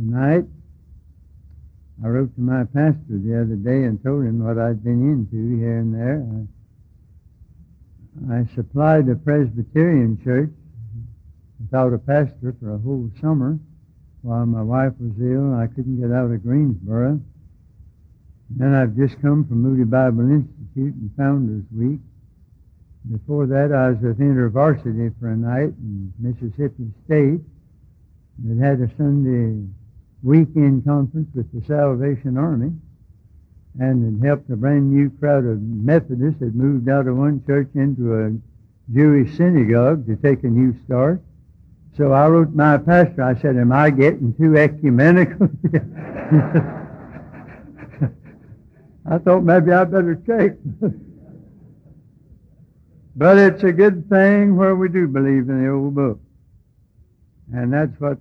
tonight. I wrote to my pastor the other day and told him what I'd been into here and there. I, I supplied a Presbyterian church without a pastor for a whole summer while my wife was ill. and I couldn't get out of Greensboro. Then I've just come from Moody Bible Institute and Founders Week. Before that, I was with InterVarsity for a night in Mississippi State. It had a Sunday weekend conference with the Salvation Army, and it helped a brand new crowd of Methodists that moved out of one church into a Jewish synagogue to take a new start. So I wrote my pastor, I said, Am I getting too ecumenical? I thought maybe I better check. but it's a good thing where we do believe in the old book. And that's what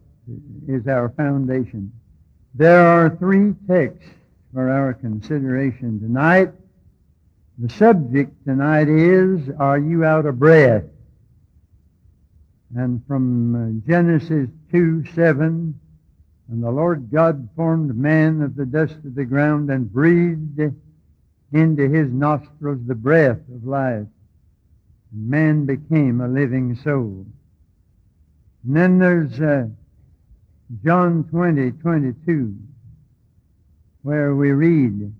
is our foundation. There are three texts for our consideration tonight. The subject tonight is, Are you out of breath? And from uh, Genesis 2 7, and the Lord God formed man of the dust of the ground and breathed into his nostrils the breath of life. And man became a living soul. And then there's uh, John 20, 22, where we read,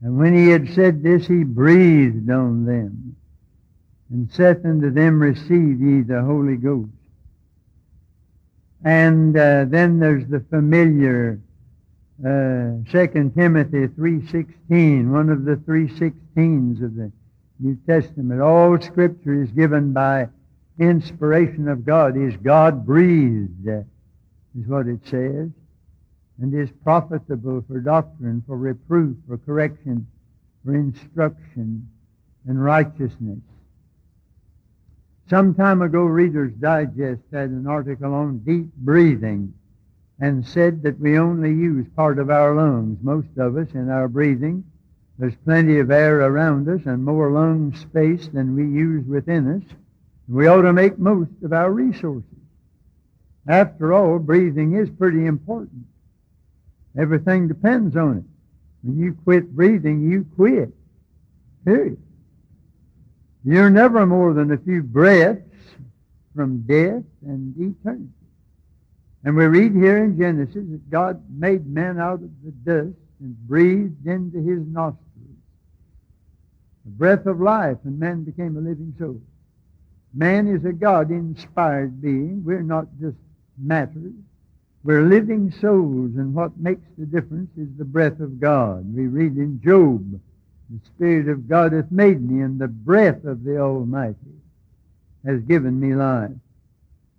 And when he had said this, he breathed on them, and saith unto them, Receive ye the Holy Ghost. And uh, then there's the familiar uh, 2 Timothy 3.16, one of the 3.16s of the New Testament. All Scripture is given by inspiration of God, is God breathed, is what it says, and is profitable for doctrine, for reproof, for correction, for instruction, and righteousness. Some time ago, Reader's Digest had an article on deep breathing and said that we only use part of our lungs, most of us, in our breathing. There's plenty of air around us and more lung space than we use within us. We ought to make most of our resources. After all, breathing is pretty important. Everything depends on it. When you quit breathing, you quit. Period. You're never more than a few breaths from death and eternity. And we read here in Genesis that God made man out of the dust and breathed into his nostrils the breath of life, and man became a living soul. Man is a God-inspired being. We're not just matter. We're living souls, and what makes the difference is the breath of God. We read in Job, the Spirit of God hath made me, and the breath of the Almighty has given me life.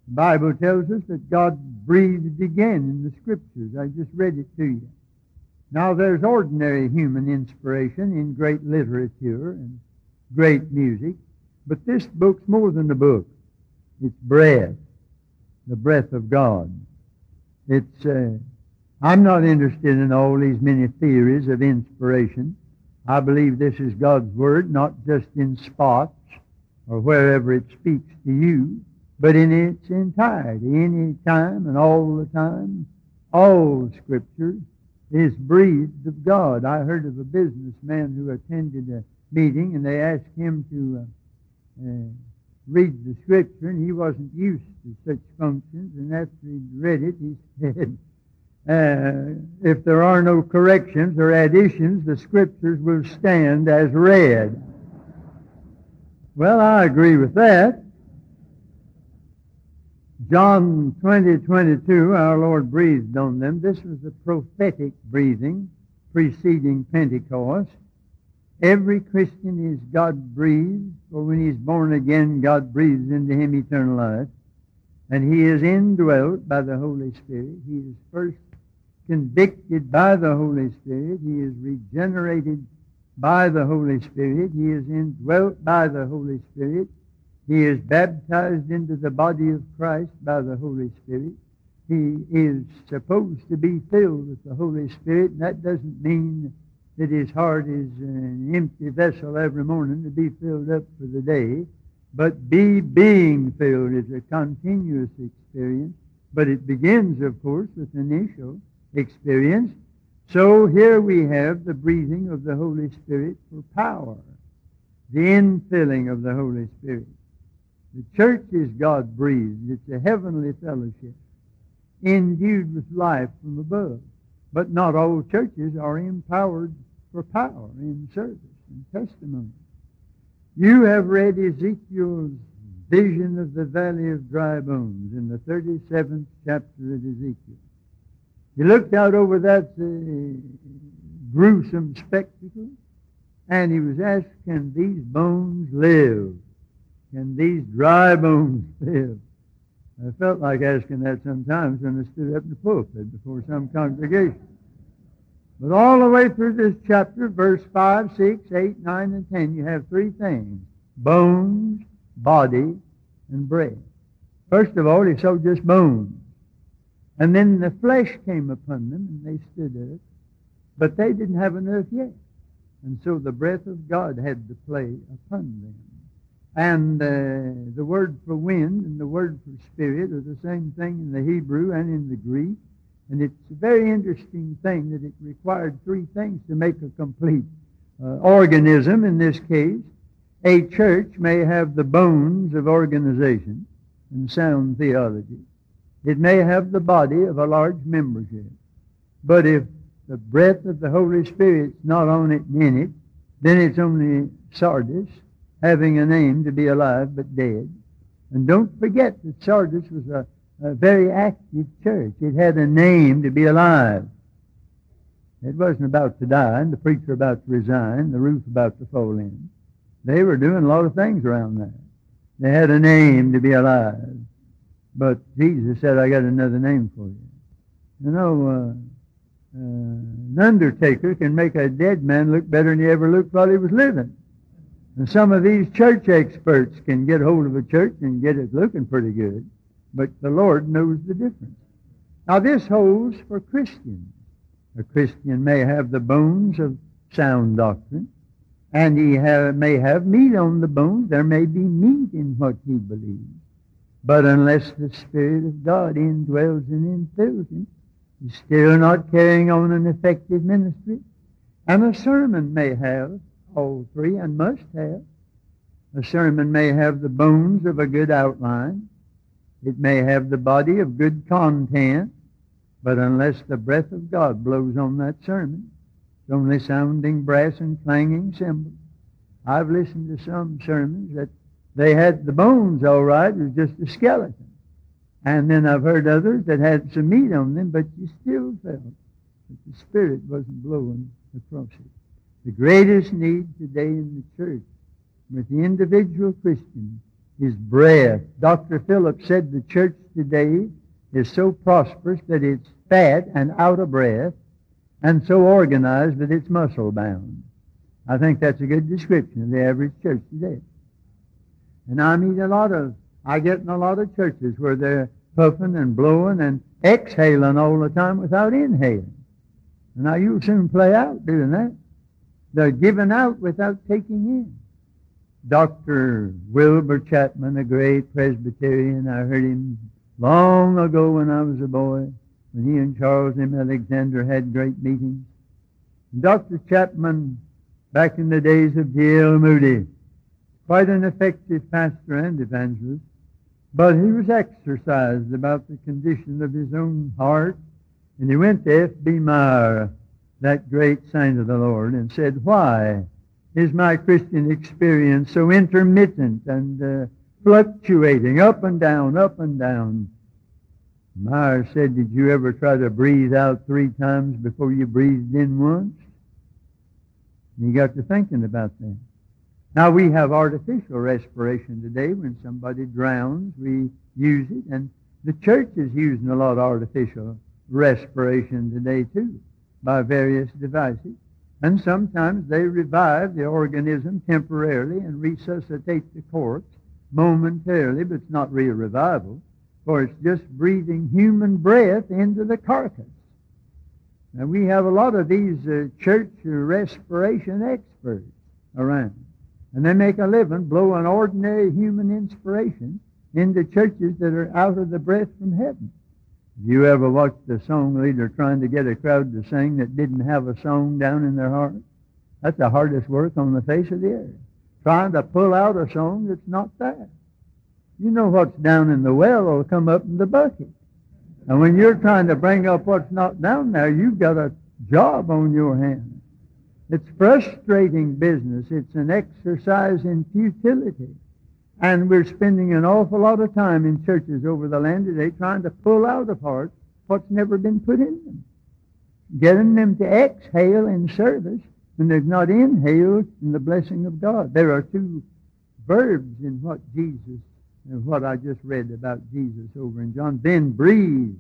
The Bible tells us that God breathed again in the Scriptures. I just read it to you. Now there's ordinary human inspiration in great literature and great music, but this book's more than a book. It's breath, the breath of God. It's, uh, I'm not interested in all these many theories of inspiration. I believe this is God's Word, not just in spots or wherever it speaks to you, but in its entirety, any time and all the time. All Scripture is breathed of God. I heard of a businessman who attended a meeting, and they asked him to uh, uh, read the Scripture, and he wasn't used to such functions. And after he'd read it, he said, uh, if there are no corrections or additions, the scriptures will stand as read. Well, I agree with that. John 20, 22, our Lord breathed on them. This was the prophetic breathing preceding Pentecost. Every Christian is God breathed, for when he's born again, God breathes into him eternal life. And he is indwelt by the Holy Spirit. He is first convicted by the Holy Spirit. He is regenerated by the Holy Spirit. He is indwelt by the Holy Spirit. He is baptized into the body of Christ by the Holy Spirit. He is supposed to be filled with the Holy Spirit, and that doesn't mean that his heart is an empty vessel every morning to be filled up for the day. But be being filled is a continuous experience. But it begins, of course, with initial experience. So here we have the breathing of the Holy Spirit for power, the infilling of the Holy Spirit. The church is God breathed. It's a heavenly fellowship, endued with life from above. But not all churches are empowered for power in service and testimony. You have read Ezekiel's vision of the valley of dry bones in the 37th chapter of Ezekiel. He looked out over that uh, gruesome spectacle and he was asked, Can these bones live? Can these dry bones live? I felt like asking that sometimes when I stood up in the pulpit before some congregation. But all the way through this chapter, verse 5, 6, 8, 9, and 10, you have three things. Bones, body, and breath. First of all, he showed just bones. And then the flesh came upon them, and they stood it. But they didn't have enough yet. And so the breath of God had to play upon them. And uh, the word for wind and the word for spirit are the same thing in the Hebrew and in the Greek. And it's a very interesting thing that it required three things to make a complete uh, organism in this case. A church may have the bones of organization and sound theology. It may have the body of a large membership. But if the breath of the Holy Spirit's not on it and in it, then it's only Sardis, having a name to be alive but dead. And don't forget that Sardis was a, a very active church. It had a name to be alive. It wasn't about to die, and the preacher about to resign, the roof about to fall in. They were doing a lot of things around there. They had a name to be alive. But Jesus said, I got another name for you. You know, uh, uh, an undertaker can make a dead man look better than he ever looked while he was living. And some of these church experts can get hold of a church and get it looking pretty good, but the Lord knows the difference. Now, this holds for Christians. A Christian may have the bones of sound doctrine, and he have, may have meat on the bones. There may be meat in what he believes. But unless the Spirit of God indwells and infills him, he's still not carrying on an effective ministry. And a sermon may have all three and must have. A sermon may have the bones of a good outline. It may have the body of good content. But unless the breath of God blows on that sermon, it's only sounding brass and clanging cymbals. I've listened to some sermons that they had the bones all right, it was just a skeleton. And then I've heard others that had some meat on them, but you still felt that the Spirit wasn't blowing across it. The greatest need today in the church with the individual Christian is breath. Dr. Phillips said the church today is so prosperous that it's fat and out of breath and so organized that it's muscle bound. I think that's a good description of the average church today. And I meet a lot of, I get in a lot of churches where they're puffing and blowing and exhaling all the time without inhaling. Now you'll soon play out doing that. They're giving out without taking in. Dr. Wilbur Chapman, a great Presbyterian, I heard him long ago when I was a boy, when he and Charles M. Alexander had great meetings. Dr. Chapman, back in the days of D.L. Moody, quite an effective pastor and evangelist, but he was exercised about the condition of his own heart, and he went to F.B. Meyer, that great saint of the Lord, and said, Why is my Christian experience so intermittent and uh, fluctuating up and down, up and down? Meyer said, Did you ever try to breathe out three times before you breathed in once? And he got to thinking about that. Now we have artificial respiration today. When somebody drowns, we use it. And the church is using a lot of artificial respiration today too by various devices. And sometimes they revive the organism temporarily and resuscitate the corpse momentarily, but it's not real revival, for it's just breathing human breath into the carcass. And we have a lot of these uh, church respiration experts around. And they make a living blowing ordinary human inspiration into churches that are out of the breath from heaven. You ever watched a song leader trying to get a crowd to sing that didn't have a song down in their heart? That's the hardest work on the face of the earth. Trying to pull out a song that's not there. You know what's down in the well will come up in the bucket. And when you're trying to bring up what's not down there, you've got a job on your hands. It's frustrating business. It's an exercise in futility. And we're spending an awful lot of time in churches over the land today trying to pull out of hearts what's never been put in them. Getting them to exhale in service when they've not inhaled in the blessing of God. There are two verbs in what Jesus and what I just read about Jesus over in John. Then breathe,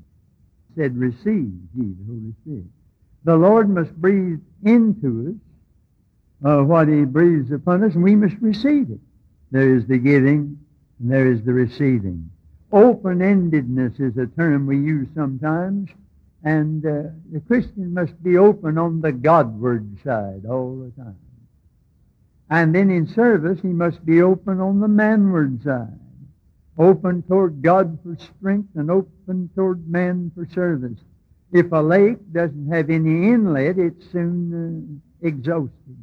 said, receive ye the Holy Spirit. The Lord must breathe into us uh, what he breathes upon us, and we must receive it. There is the giving, and there is the receiving. Open-endedness is a term we use sometimes, and uh, the Christian must be open on the Godward side all the time. And then in service, he must be open on the manward side open toward God for strength and open toward man for service. If a lake doesn't have any inlet, it's soon uh, exhausted.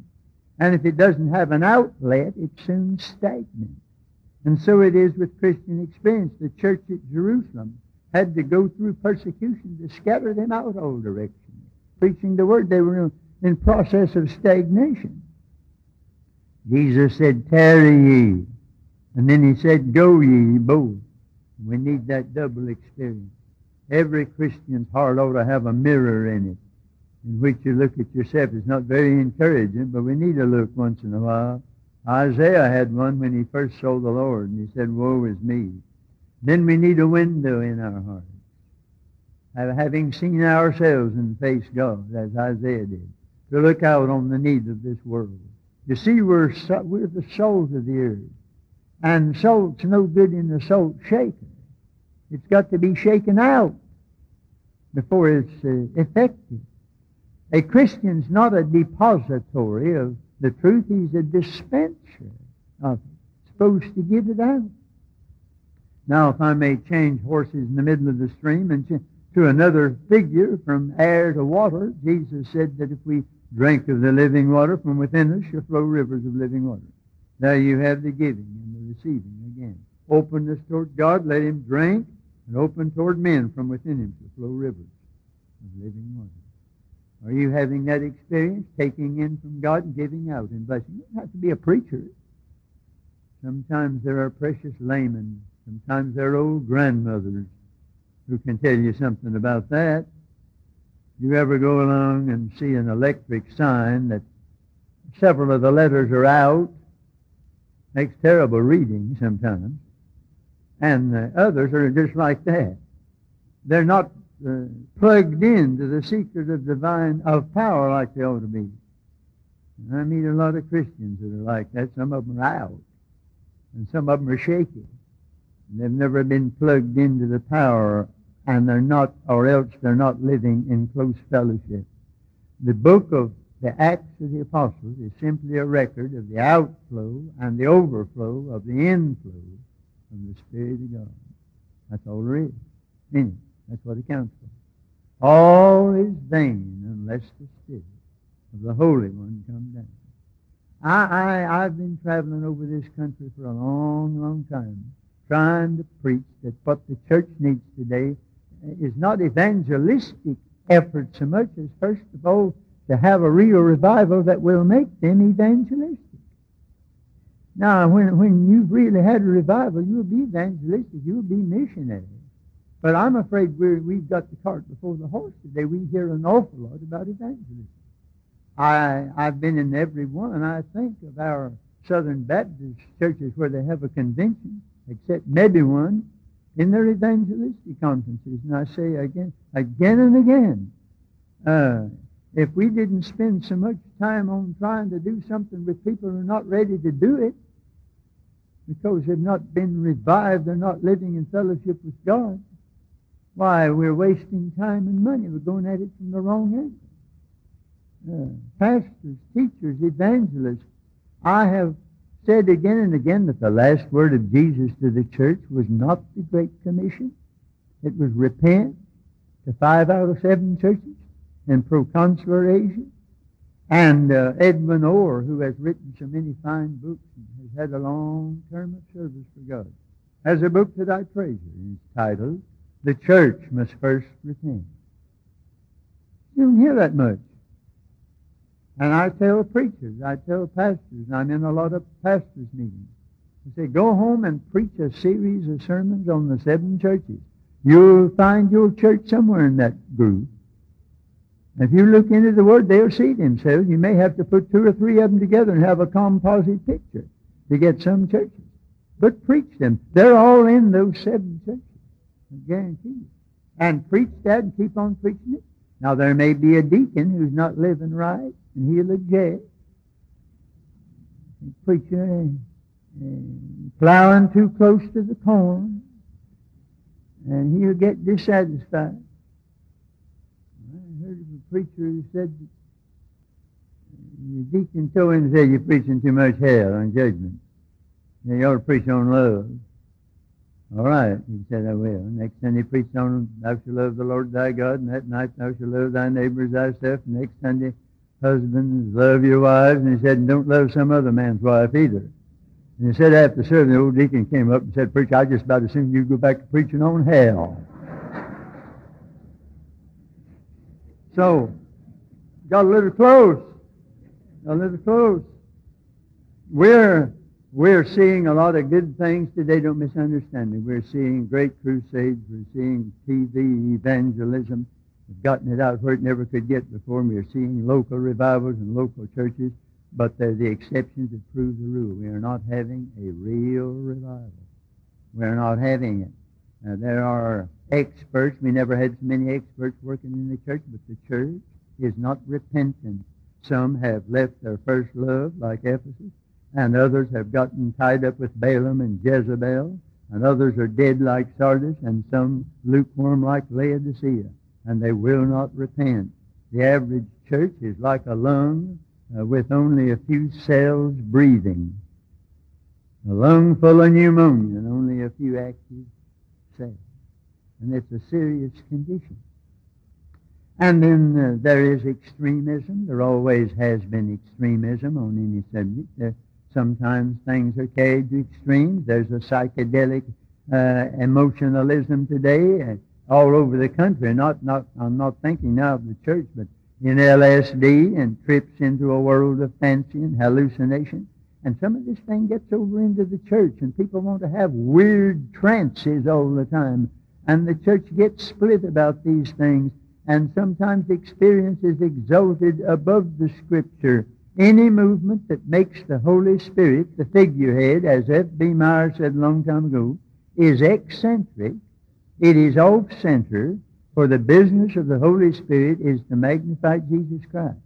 And if it doesn't have an outlet, it's soon stagnant. And so it is with Christian experience. The church at Jerusalem had to go through persecution to scatter them out all directions. Preaching the word, they were in process of stagnation. Jesus said, Tarry ye and then he said, Go ye both. We need that double experience. Every Christian's heart ought to have a mirror in it in which you look at yourself. is not very encouraging, but we need to look once in a while. Isaiah had one when he first saw the Lord, and he said, Woe is me. Then we need a window in our hearts. Having seen ourselves and faced God, as Isaiah did, to look out on the needs of this world. You see, we're, we're the souls of the earth. And salt's no good in the salt shaker. It's got to be shaken out before it's uh, effective. A Christian's not a depository of the truth. He's a dispenser of it. Supposed to give it out. Now, if I may change horses in the middle of the stream and to another figure from air to water, Jesus said that if we drink of the living water from within us shall flow rivers of living water. Now you have the giving and the receiving again. Openness toward God, let him drink, and open toward men from within him to flow rivers of living water. Are you having that experience, taking in from God and giving out and blessing? You don't have to be a preacher. Sometimes there are precious laymen. Sometimes there are old grandmothers who can tell you something about that. You ever go along and see an electric sign that several of the letters are out Makes terrible reading sometimes. And the others are just like that. They're not uh, plugged into the secret of divine of power like they ought to be. And I meet a lot of Christians that are like that. Some of them are out, and some of them are shaky. And they've never been plugged into the power, and they're not, or else they're not living in close fellowship. The book of the Acts of the Apostles is simply a record of the outflow and the overflow of the inflow of the Spirit of God. That's all there is it. That's what it counts for. All is vain unless the Spirit of the Holy One come down. I, I, I've been traveling over this country for a long, long time, trying to preach that what the church needs today is not evangelistic effort so much as, first of all, to have a real revival that will make them evangelistic. Now, when, when you've really had a revival, you'll be evangelistic. You'll be missionary. But I'm afraid we're, we've got the cart before the horse today. We hear an awful lot about evangelism. I, I've been in every one, and I think, of our Southern Baptist churches where they have a convention, except maybe one, in their evangelistic conferences. And I say again, again and again, uh, if we didn't spend so much time on trying to do something with people who are not ready to do it, because they've not been revived, they're not living in fellowship with God, why, we're wasting time and money. We're going at it from the wrong angle. Uh, pastors, teachers, evangelists, I have said again and again that the last word of Jesus to the church was not the Great Commission. It was repent to five out of seven churches in proconsular Asia. And uh, Edwin Orr, who has written so many fine books and has had a long term of service for God, has a book that I treasure. It's titled, The Church Must First Repent. You don't hear that much. And I tell preachers, I tell pastors, and I'm in a lot of pastors' meetings. I say, go home and preach a series of sermons on the seven churches. You'll find your church somewhere in that group. If you look into the Word, they'll see themselves. You may have to put two or three of them together and have a composite picture to get some churches. But preach them. They're all in those seven churches. Guarantee. And preach that and keep on preaching it. Now, there may be a deacon who's not living right, and he'll object. Preacher uh, plowing too close to the corn, and he'll get dissatisfied I heard of a preacher who said the deacon told him say you're preaching too much hell on judgment. You ought to preach on love. All right, he said, I will. Next Sunday, he preached on thou shalt love the Lord thy God, and that night thou shalt love thy neighbors thyself. Next Sunday, husbands, love your wives. And he said, and don't love some other man's wife either. And he said after serving, the old deacon came up and said, Preacher, I just about as soon you go back to preaching on hell. So, got a little close. A little close. We're, we're seeing a lot of good things today. Don't misunderstand me. We're seeing great crusades. We're seeing TV evangelism. We've gotten it out where it never could get before. We're seeing local revivals and local churches, but they're the exceptions that prove the rule. We are not having a real revival. We're not having it. Uh, there are experts. We never had so many experts working in the church, but the church is not repentant. Some have left their first love, like Ephesus, and others have gotten tied up with Balaam and Jezebel, and others are dead like Sardis, and some lukewarm like Laodicea, and they will not repent. The average church is like a lung uh, with only a few cells breathing. A lung full of pneumonia and only a few active cells and it's a serious condition. And then uh, there is extremism. There always has been extremism on any subject. Sometimes things are carried to extremes. There's a psychedelic uh, emotionalism today uh, all over the country. Not, not, I'm not thinking now of the church, but in LSD and trips into a world of fancy and hallucination. And some of this thing gets over into the church, and people want to have weird trances all the time and the church gets split about these things, and sometimes experience is exalted above the Scripture. Any movement that makes the Holy Spirit the figurehead, as F.B. Meyer said a long time ago, is eccentric. It is off-center, for the business of the Holy Spirit is to magnify Jesus Christ.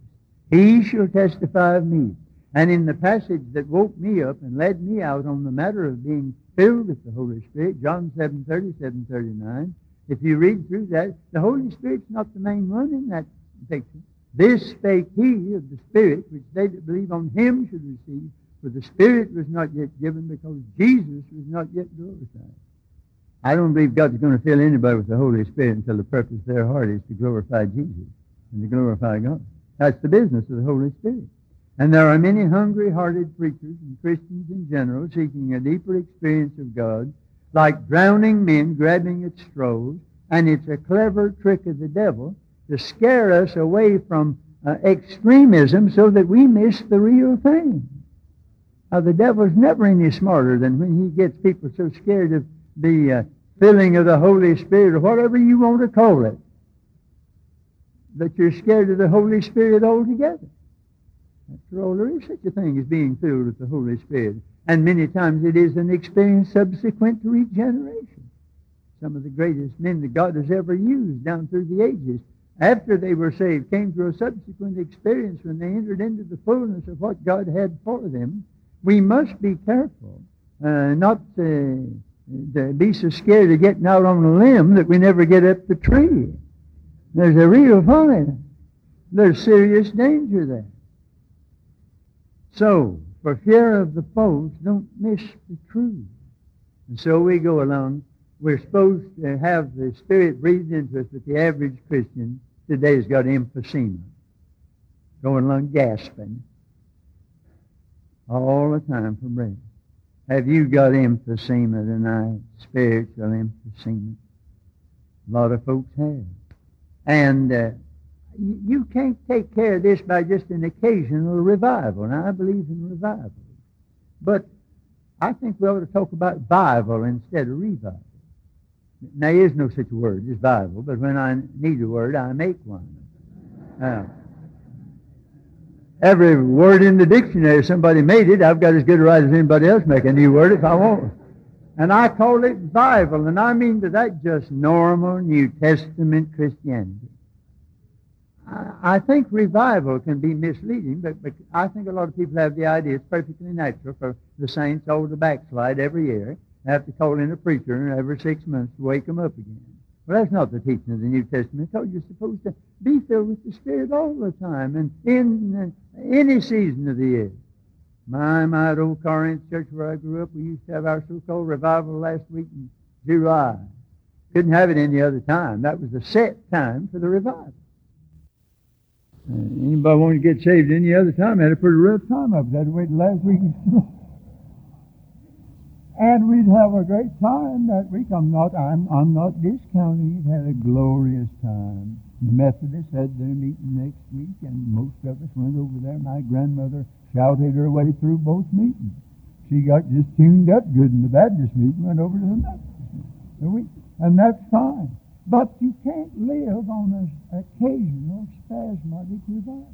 He shall testify of me. And in the passage that woke me up and led me out on the matter of being filled with the Holy Spirit, John 7, 37, 39, if you read through that, the Holy Spirit's not the main one in that picture. This spake he of the Spirit, which they that believe on him should receive, for the Spirit was not yet given because Jesus was not yet glorified. I don't believe God's going to fill anybody with the Holy Spirit until the purpose of their heart is to glorify Jesus and to glorify God. That's the business of the Holy Spirit. And there are many hungry-hearted preachers and Christians in general seeking a deeper experience of God, like drowning men grabbing at straws, and it's a clever trick of the devil to scare us away from uh, extremism so that we miss the real thing. Now, the devil's never any smarter than when he gets people so scared of the uh, filling of the Holy Spirit, or whatever you want to call it, that you're scared of the Holy Spirit altogether. After all, there is such a thing as being filled with the Holy Spirit. And many times it is an experience subsequent to regeneration. Some of the greatest men that God has ever used down through the ages, after they were saved, came through a subsequent experience when they entered into the fullness of what God had for them. We must be careful uh, not to, to be so scared of getting out on a limb that we never get up the tree. There's a real folly. There's serious danger there. So, for fear of the foes, don't miss the truth. And so we go along we're supposed to have the Spirit breathed into us, but the average Christian today's got emphysema, going along gasping all the time for breath. Have you got emphysema tonight? Spiritual emphysema. A lot of folks have. And uh, you can't take care of this by just an occasional revival. Now, I believe in revival. But I think we ought to talk about Bible instead of revival. Now, there is no such word as Bible, but when I need a word, I make one. Uh, every word in the dictionary, somebody made it. I've got as good a right as anybody else make a new word if I want. And I call it Bible, and I mean that that's just normal New Testament Christianity. I think revival can be misleading, but, but I think a lot of people have the idea it's perfectly natural for the saints all to backslide every year, have to call in a preacher every six months to wake them up again. Well, that's not the teaching of the New Testament. So you're supposed to be filled with the Spirit all the time and in uh, any season of the year. My, my old Corinth church where I grew up, we used to have our so-called revival last week in July. Couldn't have it any other time. That was the set time for the revival. Uh, anybody want to get saved any other time had a pretty rough time there. Had to wait last week. and we'd have a great time that week. I'm not, I'm, I'm not discounting it. Had a glorious time. The Methodists had their meeting next week, and most of us went over there. My grandmother shouted her way through both meetings. She got just tuned up good in the Baptist meeting, went over to the Methodist. And that's fine. But you can't live on an occasional spasmodic revival.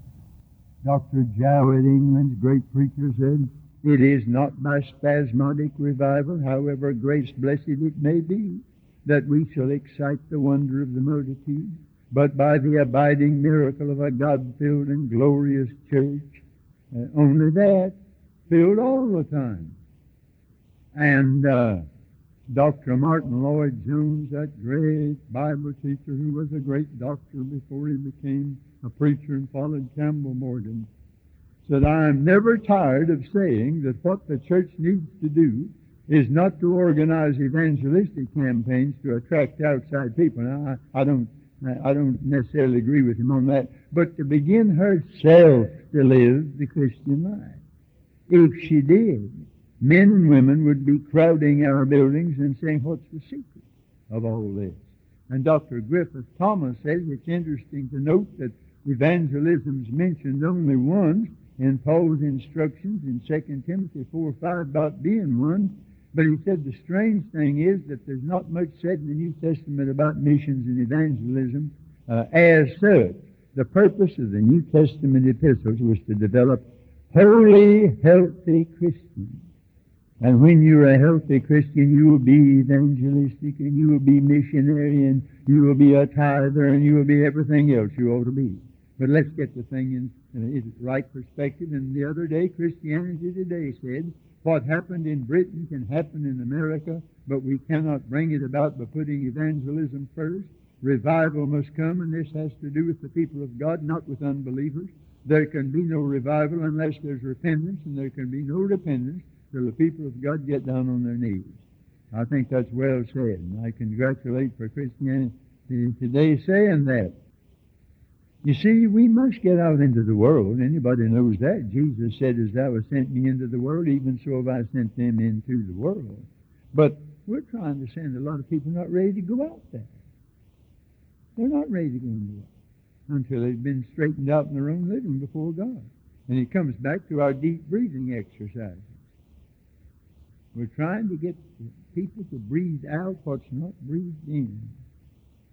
Dr. Jowett, England's great preacher, said, It is not by spasmodic revival, however grace blessed it may be, that we shall excite the wonder of the multitude, but by the abiding miracle of a God-filled and glorious church. Uh, only that, filled all the time. And uh, Dr. Martyn Lloyd-Jones, that great Bible teacher who was a great doctor before he became a preacher and followed Campbell Morgan, said, I am never tired of saying that what the church needs to do is not to organize evangelistic campaigns to attract outside people. Now, I, I don't, I don't necessarily agree with him on that, but to begin herself to live the Christian life. If she did, men and women would be crowding our buildings and saying, what's the secret of all this? And Dr. Griffith Thomas says it's interesting to note that evangelism is mentioned only once in Paul's instructions in 2 Timothy 4 5 about being one. But he said the strange thing is that there's not much said in the New Testament about missions and evangelism uh, as such. The purpose of the New Testament epistles was to develop holy, healthy Christians. And when you're a healthy Christian, you will be evangelistic and you will be missionary and you will be a tither and you will be everything else you ought to be. But let's get the thing in, its right perspective. And the other day, Christianity Today said, what happened in Britain can happen in America, but we cannot bring it about by putting evangelism first. Revival must come, and this has to do with the people of God, not with unbelievers. There can be no revival unless there's repentance, and there can be no repentance till the people of God get down on their knees. I think that's well said, and I congratulate for Christianity today saying that. You see, we must get out into the world. Anybody knows that. Jesus said, As thou hast sent me into the world, even so have I sent them into the world. But we're trying to send a lot of people not ready to go out there. They're not ready to go into the world until they've been straightened out in their own living before God. And it comes back to our deep breathing exercises. We're trying to get people to breathe out what's not breathed in.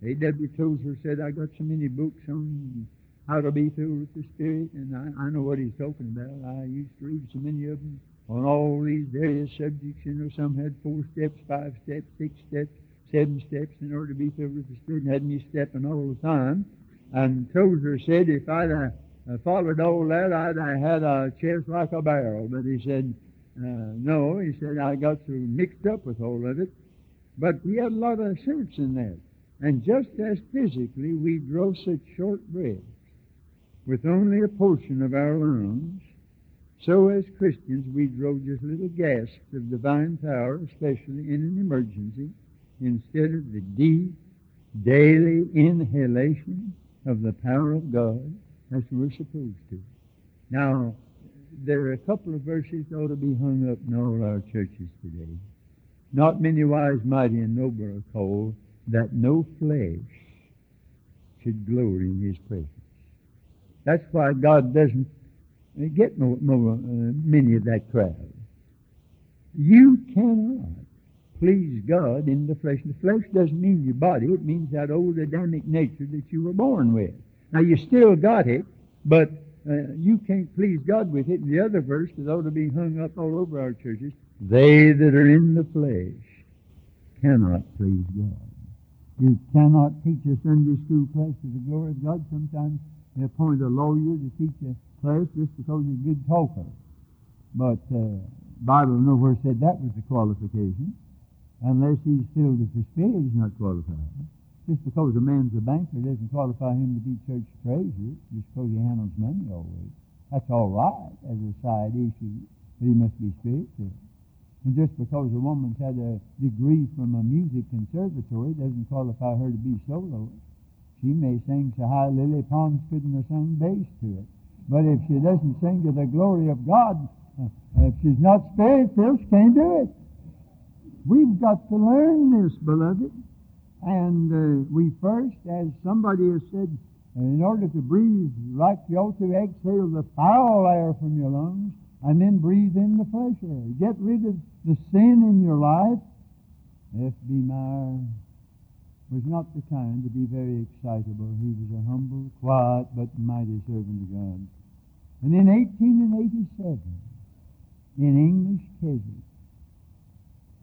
A.W. Tozer said, I got so many books on how to be filled with the Spirit, and I, I know what he's talking about. I used to read so many of them on all these various subjects. You know, some had four steps, five steps, six steps, seven steps in order to be filled with the Spirit, and had me stepping all the time. And Tozer said, if I'd followed all that, I'd have had a chest like a barrel. But he said, uh, no, he said, I got so mixed up with all of it. But we had a lot of sense in that. And just as physically we draw such short breaths with only a portion of our lungs, so as Christians we draw just little gasps of divine power, especially in an emergency. instead of the deep, daily inhalation of the power of God as we're supposed to. Now, there are a couple of verses that ought to be hung up in all our churches today. Not many wise, mighty, and noble are called, that no flesh should glory in his presence. That's why God doesn't get uh, many of that crowd. You cannot please God in the flesh. The flesh doesn't mean your body. It means that old Adamic nature that you were born with. Now, you still got it, but uh, you can't please God with it. And the other verse that ought to be hung up all over our churches, they that are in the flesh cannot please God. You cannot teach a Sunday school class to the glory of God. Sometimes they appoint a lawyer to teach a class just because he's a good talker. But uh, Bible nowhere said that was the qualification. Unless he's filled with the Spirit, he's not qualified. Just because a man's a banker doesn't qualify him to be church treasurer, just because he handles money always. That's all right as a side issue, but he must be spiritual. And just because a woman's had a degree from a music conservatory doesn't qualify her to be solo. She may sing high Lily Pons couldn't have sung bass to it. But if she doesn't sing to the glory of God, uh, if she's not spirit-filled, she can't do it. We've got to learn this, beloved. And uh, we first, as somebody has said, in order to breathe like you ought to exhale the foul air from your lungs, and then breathe in the fresh air. Get rid of the sin in your life. F.B. Meyer was not the kind to be very excitable. He was a humble, quiet, but mighty servant of God. And in 1887, in English Keswick,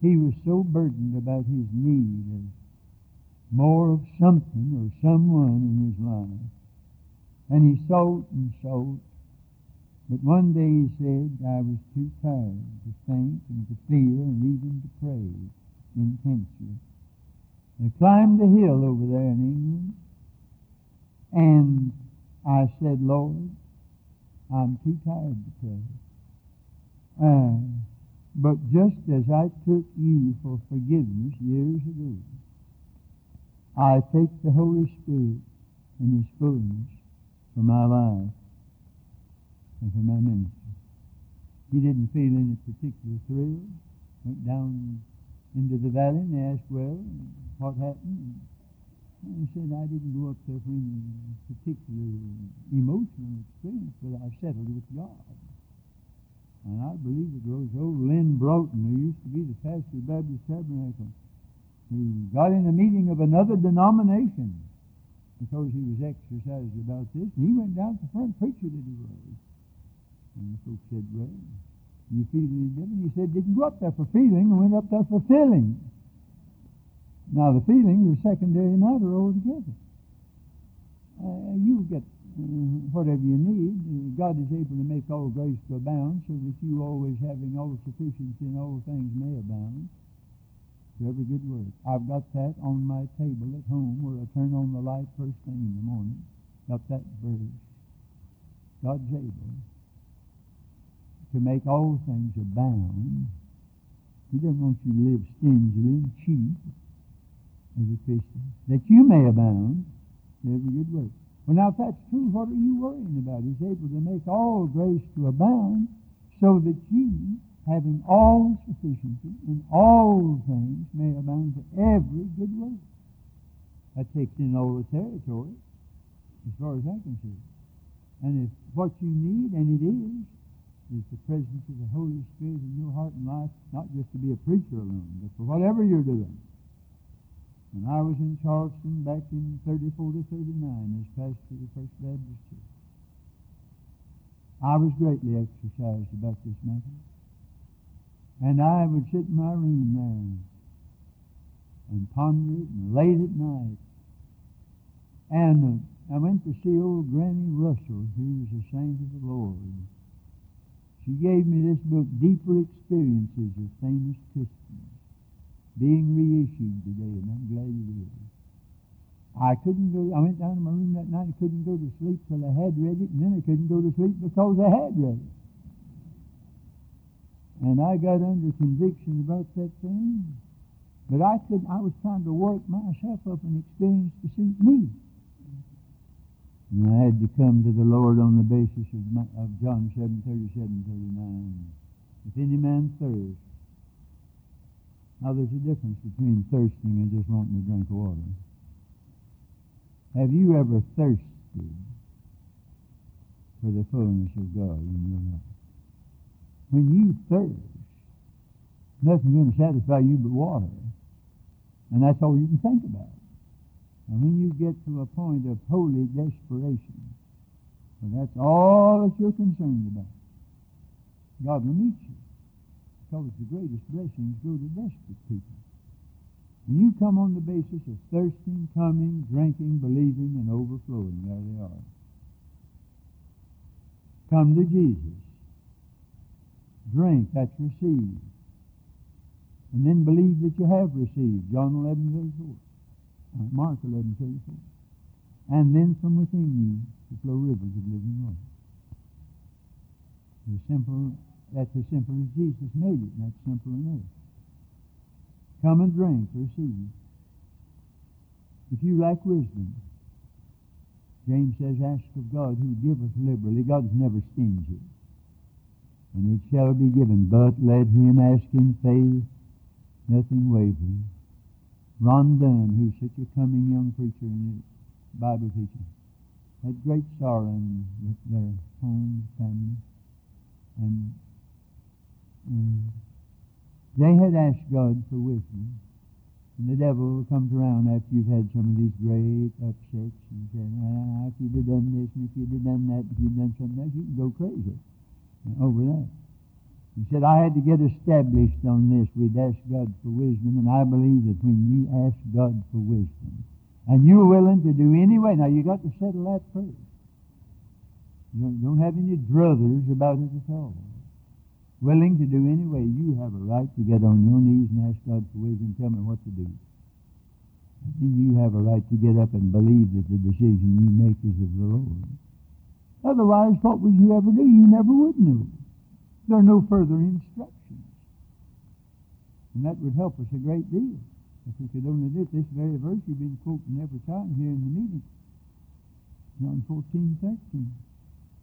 he was so burdened about his need of more of something or someone in his life. And he sought and sought but one day he said, I was too tired to think and to feel and even to pray intensely. I climbed a hill over there in England, and I said, Lord, I'm too tired to pray. Uh, but just as I took you for forgiveness years ago, I take the Holy Spirit in His fullness for my life and for my ministry. He didn't feel any particular thrill. Went down into the valley and asked, well, what happened? And he said, I didn't go up there for any particular emotional experience, but I settled with God. And I believe it was old Len Broughton, who used to be the pastor of Baptist Tabernacle, who got in a meeting of another denomination because he was exercised about this, and he went down to the front preacher that he was. And the folks said, well, you feel any different? He said, didn't go up there for feeling, I went up there for feeling. Now, the feeling is a secondary matter altogether. Uh, you get uh, whatever you need. God is able to make all grace to abound, so that you always having all sufficiency in all things may abound to every good work. I've got that on my table at home where I turn on the light first thing in the morning. Got that verse. God's able to make all things abound. He doesn't want you to live stingily cheap as a Christian, that you may abound in every good work. Well, now, if that's true, what are you worrying about? He's able to make all grace to abound so that you, having all sufficiency in all things, may abound to every good work. That takes in all the territory, as far as I can see. And if what you need, and it is, is the presence of the Holy Spirit in your heart and life, not just to be a preacher alone, but for whatever you're doing. When I was in Charleston back in 34 to 39 as pastor of the First Baptist Church, I was greatly exercised about this matter. And I would sit in my room there and ponder it and late at night. And uh, I went to see old Granny Russell, who was a saint of the Lord. She gave me this book, Deeper Experiences of Famous Christians, being reissued today, and I'm glad it is. I couldn't go, I went down to my room that night, and couldn't go to sleep till I had read it, and then I couldn't go to sleep because I had read it. And I got under conviction about that thing. But I couldn't, I was trying to work myself up an experience to suit me. And I had to come to the Lord on the basis of, my, of John 7, 37, 39. If any man thirst, now there's a difference between thirsting and just wanting to drink water. Have you ever thirsted for the fullness of God in your life? When you thirst, nothing's going to satisfy you but water. And that's all you can think about. And when you get to a point of holy desperation, well, that's all that you're concerned about. God will meet you. Because the greatest blessings go to desperate people. When you come on the basis of thirsting, coming, drinking, believing, and overflowing, there they are. Come to Jesus. Drink, that's received. And then believe that you have received. John 11, 34. Uh, Mark 11, 34. And then from within you to flow rivers of living water. As simple, that's as simple as Jesus made it, and that's simple enough. Come and drink, receive. If you lack wisdom, James says, ask of God who giveth liberally. God's never stingy. And it shall be given. But let him ask in faith, nothing wavering. Ron Dunn, who's such a coming young preacher and Bible teacher, had great sorrow in their home, family, and um, they had asked God for wisdom. And the devil comes around after you've had some of these great upsets and says, ah, if you'd have done this and if you'd have done that, if you'd done something else, you can go crazy over that. He said, I had to get established on this. We'd ask God for wisdom, and I believe that when you ask God for wisdom, and you're willing to do anyway, now you got to settle that first. You don't, have any druthers about it at all. Willing to do anyway, you have a right to get on your knees and ask God for wisdom. Tell me what to do. And you have a right to get up and believe that the decision you make is of the Lord. Otherwise, what would you ever do? You never would know. There are no further instructions. And that would help us a great deal. If we could only do. This very verse you've been quoting every time here in the meeting. John 14, 13.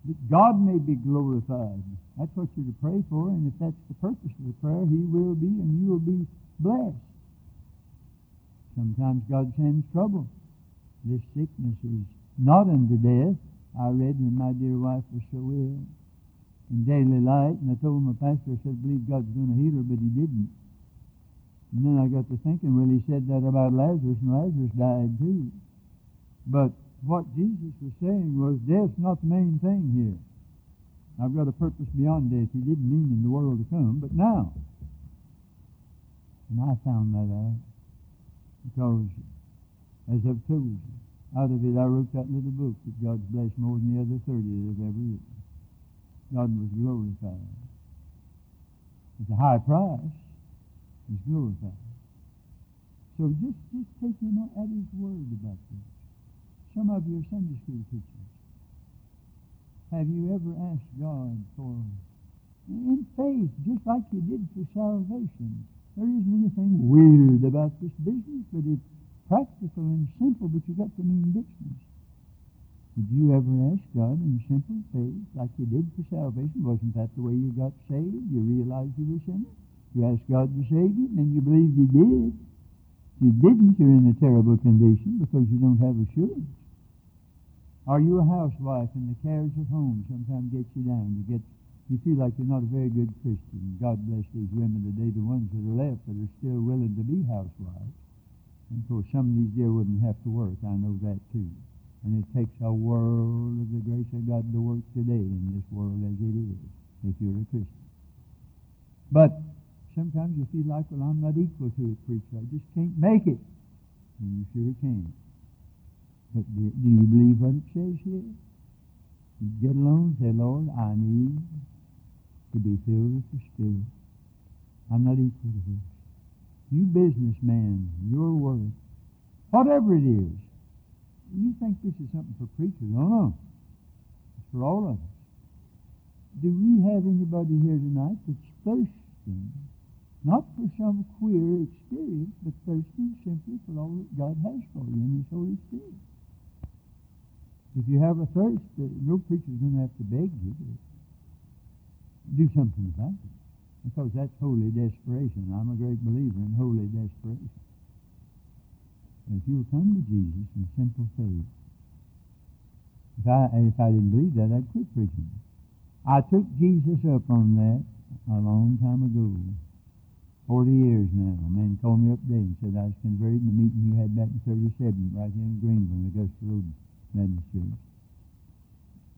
That God may be glorified. That's what you're to pray for, and if that's the purpose of the prayer, He will be, and you will be blessed. Sometimes God sends trouble. This sickness is not unto death. I read when my dear wife was so ill in daily light, and I told my pastor, I said, I believe God's going to heal her, but he didn't. And then I got to thinking, well, he said that about Lazarus, and Lazarus died too. But what Jesus was saying was, death's not the main thing here. I've got a purpose beyond death. He didn't mean in the world to come, but now. And I found that out. Because, as I've told you, out of it I wrote that little book that God's blessed more than the other 30 that have ever written. God was glorified. It's a high price. He's glorified. So just, just take him at his word about this. Some of your Sunday school teachers. Have you ever asked God for, in faith, just like you did for salvation? There isn't anything weird about this business, but it's practical and simple, but you've got to mean business. Did you ever ask God in simple faith, like you did for salvation? Wasn't that the way you got saved? You realized you were sinner? You asked God to save you, and you believed you did. If you didn't, you're in a terrible condition because you don't have assurance. Are you a housewife and the cares of home sometimes get you down? You get you feel like you're not a very good Christian. God bless these women today, the ones that are left that are still willing to be housewives. And of course, some of these dear women have to work. I know that too. And it takes a world of the grace of God to work today in this world as it is, if you're a Christian. But sometimes you feel like, well, I'm not equal to it, preacher. I just can't make it. And you sure can. But do, you believe what it says here? You get alone and say, Lord, I need to be filled with the Spirit. I'm not equal to this. You businessman, your work, whatever it is, you think this is something for preachers. No, no. It's for all of us. Do we have anybody here tonight that's thirsting Not for some queer experience, but thirsting simply for all that God has for you in His Holy Spirit. If you have a thirst, uh, no preacher's going to have to beg you to do something about it. Because that's holy desperation. I'm a great believer in holy desperation. If you'll come to Jesus in simple faith, if I, if I didn't believe that, I'd quit preaching. I took Jesus up on that a long time ago. Forty years now. A man called me up there and said I was converted in the meeting you had back in 37 right here in Greenville, Augusta Road Baptist Church.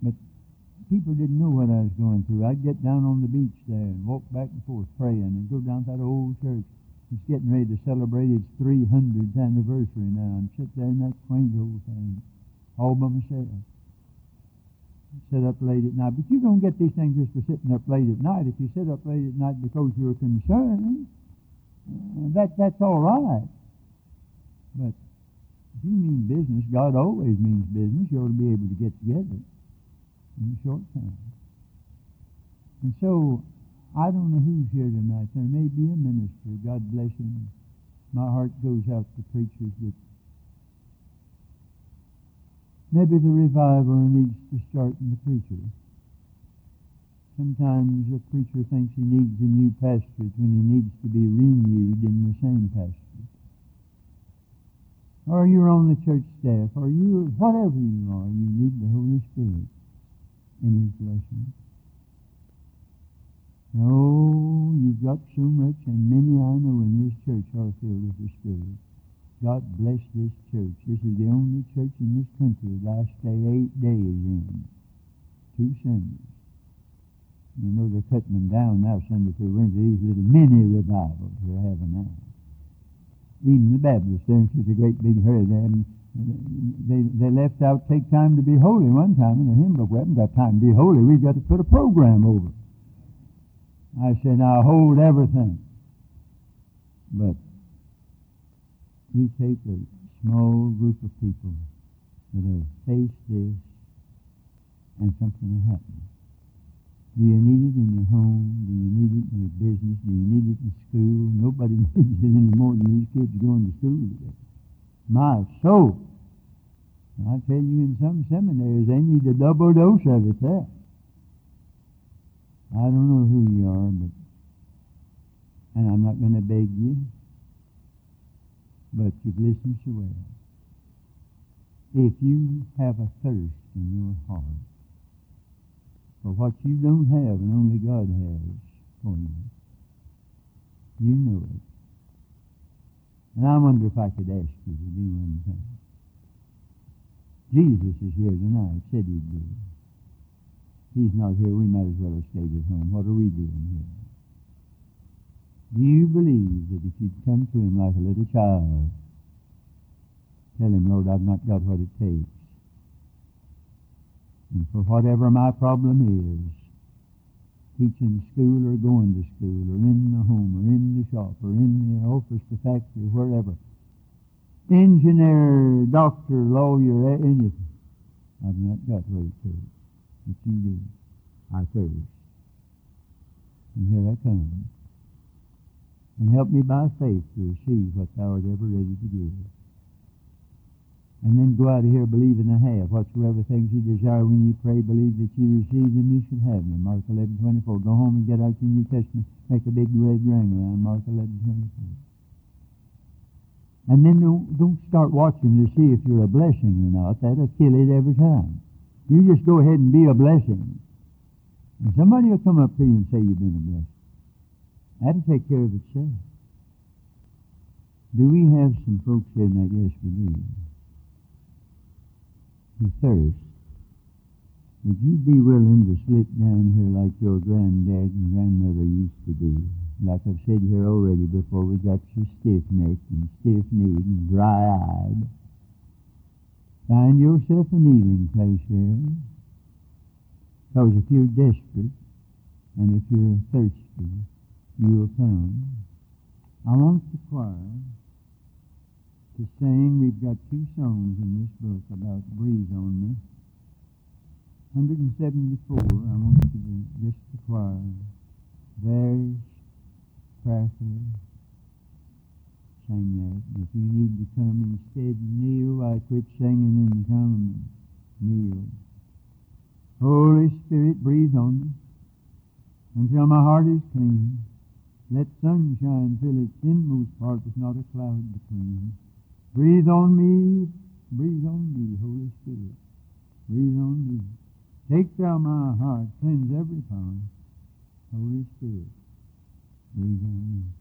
But people didn't know what I was going through. I'd get down on the beach there and walk back and forth praying and go down to that old church. It's getting ready to celebrate its 300th anniversary now and sit there in that quaint old thing all by myself. Sit up late at night. But you don't get these things just for sitting up late at night. If you sit up late at night because you're concerned, uh, that, that's all right. But if you mean business, God always means business. You ought to be able to get together in a short time. And so, I don't know who's here tonight. There may be a minister. God bless him. My heart goes out to preachers that maybe the revival needs to start in the preacher. Sometimes a preacher thinks he needs a new pastor when he needs to be renewed in the same pastor. Or you're on the church staff, or you, whatever you are, you need the Holy Spirit in His blessing. Oh, you've got so much, and many I know in this church are filled with the Spirit. God bless this church. This is the only church in this country that I stay eight days in. Two Sundays. You know they're cutting them down now Sunday through Wednesday. These little mini revivals they're having now. Even the Baptists, they're in such a great big hurry. They, they, they left out take time to be holy one time in the hymn book. We haven't got time to be holy. We've got to put a program over. I say, now hold everything. But you take a small group of people that have faced this and something will happen. Do you need it in your home? Do you need it in your business? Do you need it in school? Nobody needs it any more than these kids going to school today. My soul. I tell you, in some seminaries, they need a double dose of it there. I don't know who you are, but, and I'm not going to beg you, but you've listened so well. If you have a thirst in your heart, for what you don't have and only God has for you. You know it. And I wonder if I could ask you to do one thing. Jesus is here tonight, said he'd be. He's not here, we might as well have stayed at home. What are we doing here? Do you believe that if you'd come to him like a little child, tell him, Lord, I've not got what it takes, and for whatever my problem is, teaching school or going to school or in the home or in the shop or in the office, the factory, wherever, engineer, doctor, lawyer, anything, I've not got what it takes. But you do. I thirst. And here I come. And help me by faith to receive what thou art ever ready to give. And then go out of here believing to have whatsoever things you desire when you pray, believe that you receive them, you should have them. Mark 11, 24. Go home and get out your New Testament. Make a big red ring around Mark 11, 24. And then don't, don't start watching to see if you're a blessing or not. That'll kill it every time. You just go ahead and be a blessing. And somebody will come up to you and say you've been a blessing. That'll take care of itself. Do we have some folks here tonight? Yes, we do you thirst, would you be willing to slip down here like your granddad and grandmother used to do? Like I've said here already before, we got you stiff-necked and stiff-kneed and dry-eyed. Find yourself a kneeling place here. Because if you're desperate and if you're thirsty, you'll come. I want the choir to sing. We've got two songs in this book about Breathe on Me. 174, I want you to just the choir. There's prayerfully. Sing that. If you need to come instead kneel, I quit singing and come and kneel. Holy Spirit, breathe on me until my heart is clean. Let sunshine fill its inmost part with not a cloud between. Breathe on me, breathe on me, Holy Spirit. Breathe on me. Take thou my heart, cleanse every part. Holy Spirit, breathe on me.